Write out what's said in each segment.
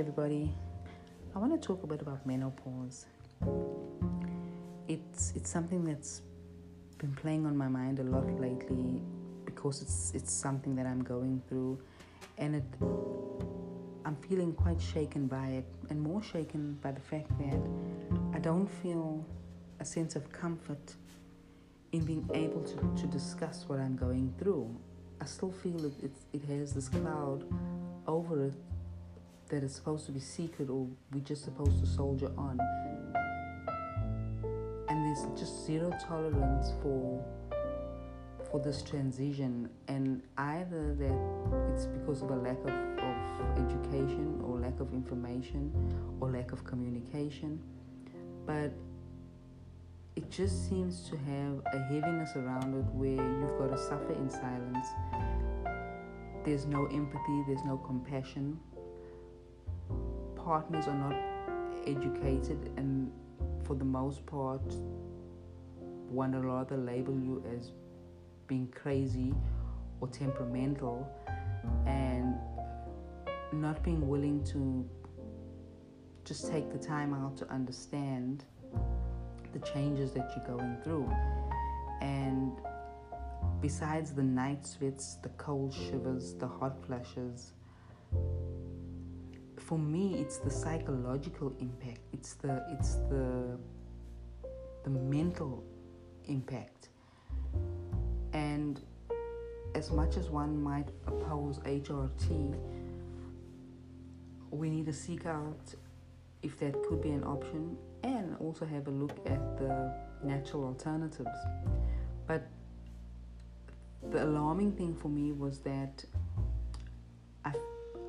everybody. I want to talk a bit about menopause. It's it's something that's been playing on my mind a lot lately because it's it's something that I'm going through, and it I'm feeling quite shaken by it, and more shaken by the fact that I don't feel a sense of comfort in being able to, to discuss what I'm going through. I still feel it, it, it has this cloud that it's supposed to be secret or we're just supposed to soldier on. And there's just zero tolerance for for this transition and either that it's because of a lack of, of education or lack of information or lack of communication. But it just seems to have a heaviness around it where you've got to suffer in silence. There's no empathy, there's no compassion. Partners are not educated, and for the most part, one or rather label you as being crazy or temperamental and not being willing to just take the time out to understand the changes that you're going through. And besides the night sweats, the cold shivers, the hot flushes, for me it's the psychological impact. It's the it's the the mental impact. And as much as one might oppose HRT, we need to seek out if that could be an option and also have a look at the natural alternatives. But the alarming thing for me was that I,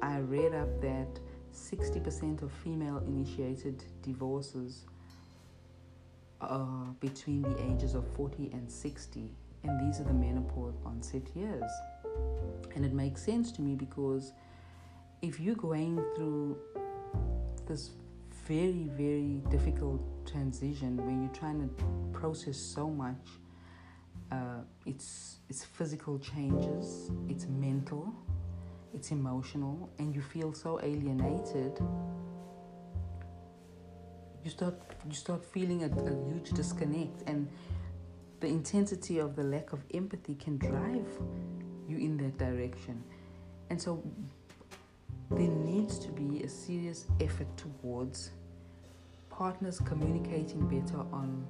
I read up that 60% of female initiated divorces are between the ages of 40 and 60, and these are the menopause onset years. And it makes sense to me because if you're going through this very, very difficult transition where you're trying to process so much. Uh, it's it's physical changes, it's mental, it's emotional, and you feel so alienated. You start you start feeling a, a huge disconnect, and the intensity of the lack of empathy can drive you in that direction. And so there needs to be a serious effort towards partners communicating better on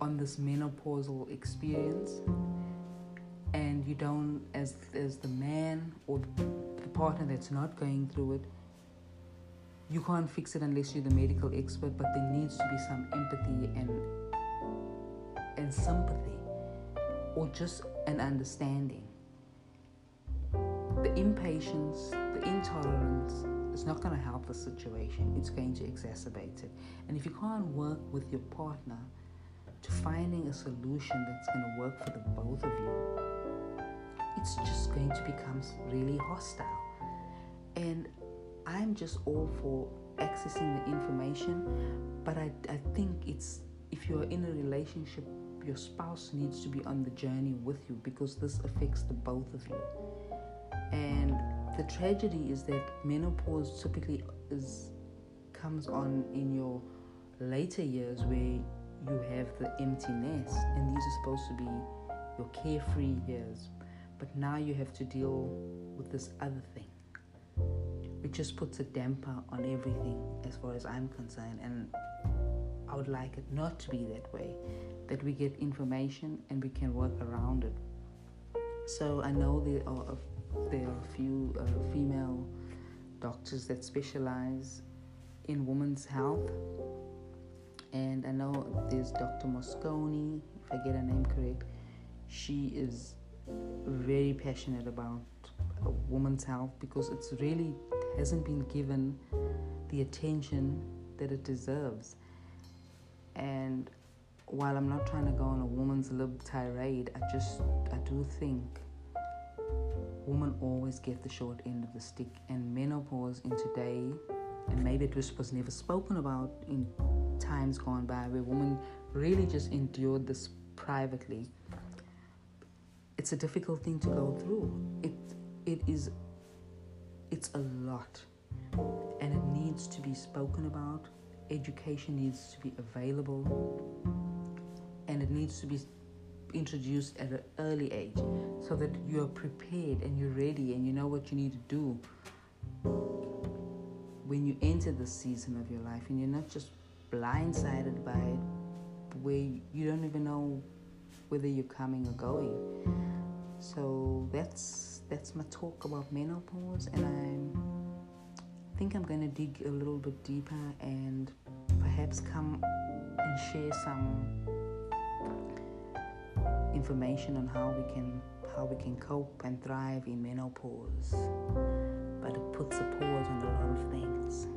on this menopausal experience and you don't as as the man or the partner that's not going through it you can't fix it unless you're the medical expert but there needs to be some empathy and and sympathy or just an understanding the impatience, the intolerance is not going to help the situation. It's going to exacerbate it. And if you can't work with your partner to finding a solution that's going to work for the both of you, it's just going to become really hostile. And I'm just all for accessing the information, but I, I think it's if you're in a relationship, your spouse needs to be on the journey with you because this affects the both of you. And the tragedy is that menopause typically is comes on in your later years where you have the empty nest, and these are supposed to be your carefree years. But now you have to deal with this other thing. It just puts a damper on everything as far as I'm concerned. And I would like it not to be that way, that we get information and we can work around it. So I know there are there are a few uh, female doctors that specialize in women's health. And I know there's Dr. Mosconi, if I get her name correct. She is very passionate about women's health because it's really hasn't been given the attention that it deserves. And while I'm not trying to go on a woman's lib tirade, I just I do think women always get the short end of the stick, and menopause in today, and maybe it was, was never spoken about in times gone by, where women really just endured this privately. It's a difficult thing to go through. It it is it's a lot. and it needs to be spoken about. Education needs to be available and it needs to be introduced at an early age so that you're prepared and you're ready and you know what you need to do enter the season of your life and you're not just blindsided by it where you don't even know whether you're coming or going. So that's that's my talk about menopause and I think i'm going to dig a little bit deeper and perhaps come and share some information on how we can how we can cope and thrive in menopause but it puts a pause on a lot of things